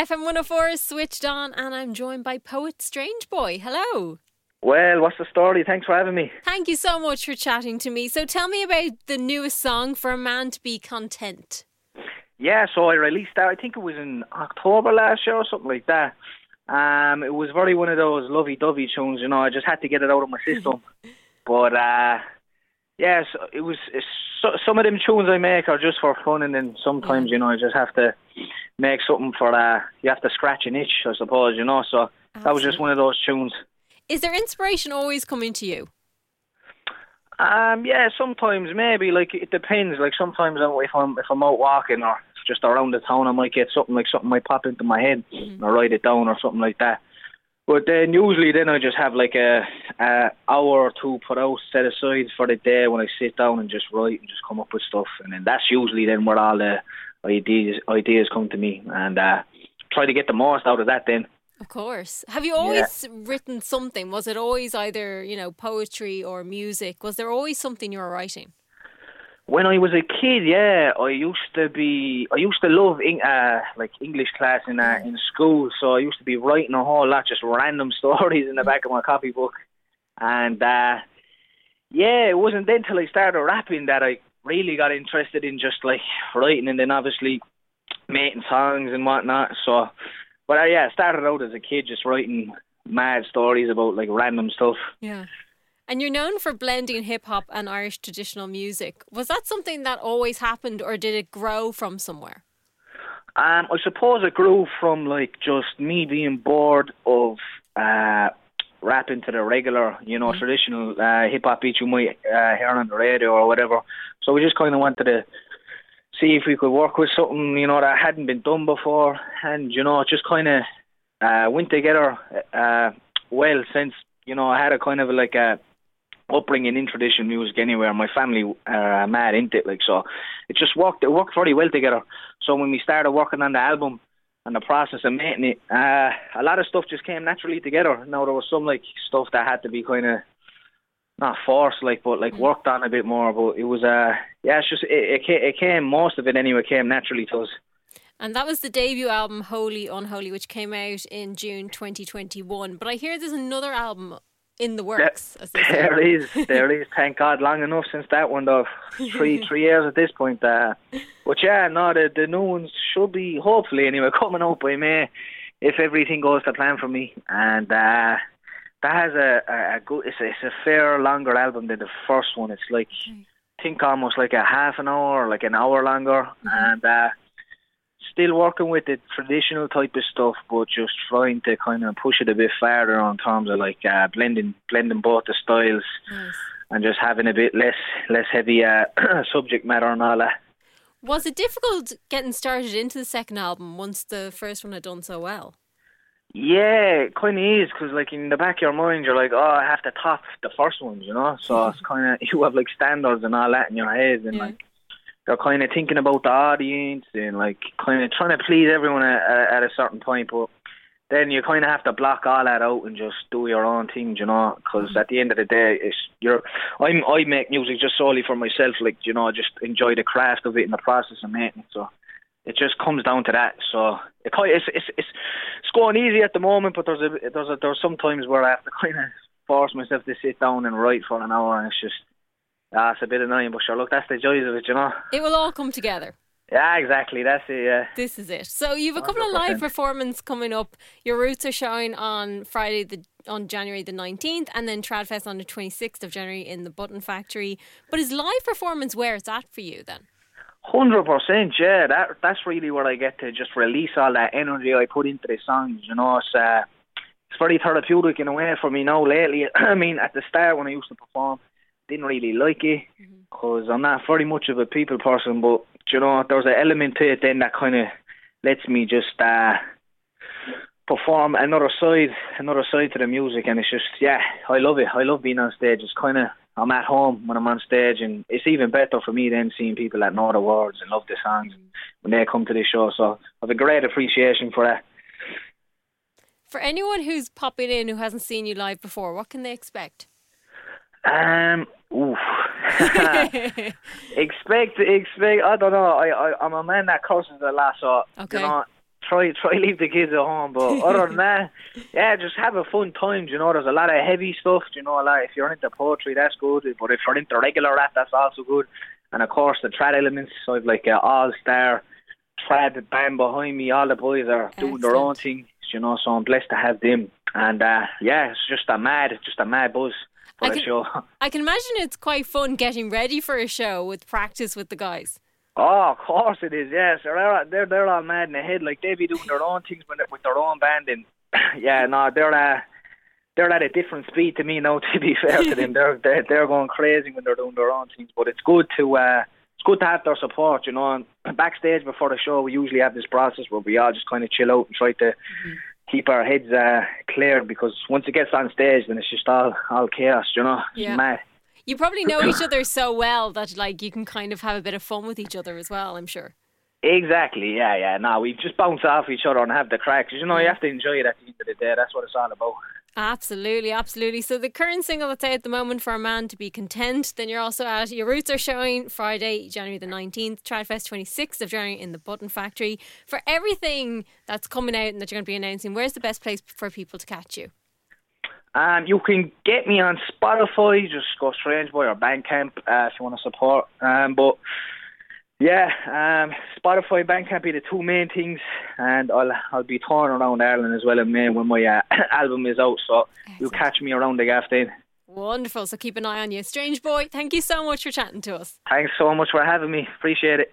FM 104 is switched on, and I'm joined by poet Strange Boy. Hello. Well, what's the story? Thanks for having me. Thank you so much for chatting to me. So tell me about the newest song, For a Man to Be Content. Yeah, so I released that, I think it was in October last year or something like that. Um, it was very one of those lovey-dovey tunes, you know, I just had to get it out of my system. but, uh, yeah, so it was, so, some of them tunes I make are just for fun and then sometimes, you know, I just have to make something for, uh, you have to scratch an itch, I suppose, you know, so Absolutely. that was just one of those tunes. Is there inspiration always coming to you? Um, yeah, sometimes maybe like it depends. Like sometimes if I'm if I'm out walking or just around the town, I might get something like something might pop into my head mm-hmm. or write it down or something like that. But then usually then I just have like a, a hour or two put out set aside for the day when I sit down and just write and just come up with stuff, and then that's usually then where all the ideas ideas come to me and uh, try to get the most out of that then. Of course. Have you always yeah. written something? Was it always either, you know, poetry or music? Was there always something you were writing? When I was a kid, yeah, I used to be, I used to love uh, like English class in uh, in school. So I used to be writing a whole lot, just random stories in the back of my copybook. And uh, yeah, it wasn't then till I started rapping that I really got interested in just like writing, and then obviously making songs and whatnot. So but uh, yeah, I started out as a kid just writing mad stories about like random stuff. Yeah. And you're known for blending hip hop and Irish traditional music. Was that something that always happened or did it grow from somewhere? Um, I suppose it grew from like just me being bored of uh, rapping to the regular, you know, mm-hmm. traditional uh, hip hop beats you might uh, hear on the radio or whatever. So we just kind of wanted to see if we could work with something, you know, that hadn't been done before, and you know, just kind of uh, went together uh, well since you know I had a kind of like a upbringing in traditional music anywhere. My family are uh, mad into it, like so. It just worked. It worked very well together. So when we started working on the album and the process of making it, uh, a lot of stuff just came naturally together. Now there was some like stuff that had to be kind of not forced like, but like mm. worked on a bit more. But it was uh yeah, it's just it, it it came most of it anyway came naturally to us. And that was the debut album, Holy Unholy, which came out in June 2021. But I hear there's another album in the works. There, there is, there is. Thank God, long enough since that one, though. Three, three years at this point. Uh, but yeah, no, the the new ones should be hopefully anyway coming out by May, if everything goes to plan for me. And uh, that has a, a, a good. It's a, it's a fair longer album than the first one. It's like. I think almost like a half an hour, like an hour longer, mm-hmm. and uh, still working with the traditional type of stuff, but just trying to kind of push it a bit farther on terms of like uh, blending blending both the styles nice. and just having a bit less less heavy uh, subject matter and all that. Was it difficult getting started into the second album once the first one had done so well? Yeah, it kind of is because, like, in the back of your mind, you're like, oh, I have to top the first ones, you know. So it's kind of you have like standards and all that in your head, and yeah. like you're kind of thinking about the audience and like kind of trying to please everyone at, at a certain point, but then you kind of have to block all that out and just do your own thing, you know. Because at the end of the day, it's you're I'm I make music just solely for myself, like you know, just enjoy the craft of it and the process of making. So it just comes down to that. So it, it's it's it's it's going easy at the moment, but there's a there's a there's some times where I have to kind of force myself to sit down and write for an hour, and it's just ah, it's a bit annoying. But sure, look, that's the joys of it, you know. It will all come together. Yeah, exactly. That's it. Yeah. This is it. So you've a couple 100%. of live performances coming up. Your roots are showing on Friday the on January the 19th and then Tradfest on the 26th of January in the Button Factory. But is live performance where it's at for you then? Hundred percent, yeah. That that's really where I get to just release all that energy I put into the songs. You know, it's uh, it's very therapeutic in a way for me now lately. I mean, at the start when I used to perform, didn't really like it because mm-hmm. I'm not very much of a people person. But you know, there's an element to it then that kind of lets me just uh, perform another side, another side to the music, and it's just yeah, I love it. I love being on stage. It's kind of I'm at home when I'm on stage, and it's even better for me then seeing people that know the words and love the songs when they come to the show. So I have a great appreciation for that. For anyone who's popping in who hasn't seen you live before, what can they expect? Um, oof. expect, expect. I don't know. I, I, I'm a man that curses a lot, so okay. you know, try try leave the kids at home. But other than that, yeah, just have a fun time. You know, there's a lot of heavy stuff. You know, a lot. If you're into poetry, that's good. But if you're into regular rap, that's also good. And of course, the trad elements. So I've like an all star trad band behind me. All the boys are Excellent. doing their own thing. You know, so I'm blessed to have them. And uh, yeah, it's just a mad, just a mad buzz. I can, I can imagine it's quite fun getting ready for a show with practice with the guys. Oh, of course it is. Yes, they're they're they're all mad in the head. Like they be doing their own things with with their own band, and yeah, no, they're uh, they're at a different speed to me now. To be fair to them, they're they're they're going crazy when they're doing their own things. But it's good to uh, it's good to have their support. You know, and backstage before the show, we usually have this process where we all just kind of chill out and try to. Mm-hmm. Keep our heads uh, clear because once it gets on stage, then it's just all all chaos, you know. Yeah. mad. You probably know each other so well that like you can kind of have a bit of fun with each other as well. I'm sure. Exactly. Yeah, yeah. No, we just bounce off each other and have the crack. You know, you have to enjoy it at the end of the day. That's what it's all about. Absolutely, absolutely. So the current single that's out at the moment for a man to be content. Then you're also at your roots are showing Friday, January the nineteenth, Tradfest twenty sixth of January in the Button Factory. For everything that's coming out and that you're going to be announcing, where's the best place for people to catch you? Um, you can get me on Spotify. Just go Strangeboy or Bandcamp uh, if you want to support. Um, but yeah, um, Spotify, Bandcamp be the two main things, and I'll I'll be touring around Ireland as well in May when my uh, album is out. So Excellent. you'll catch me around the gaff then. Wonderful. So keep an eye on you, Strange Boy. Thank you so much for chatting to us. Thanks so much for having me. Appreciate it.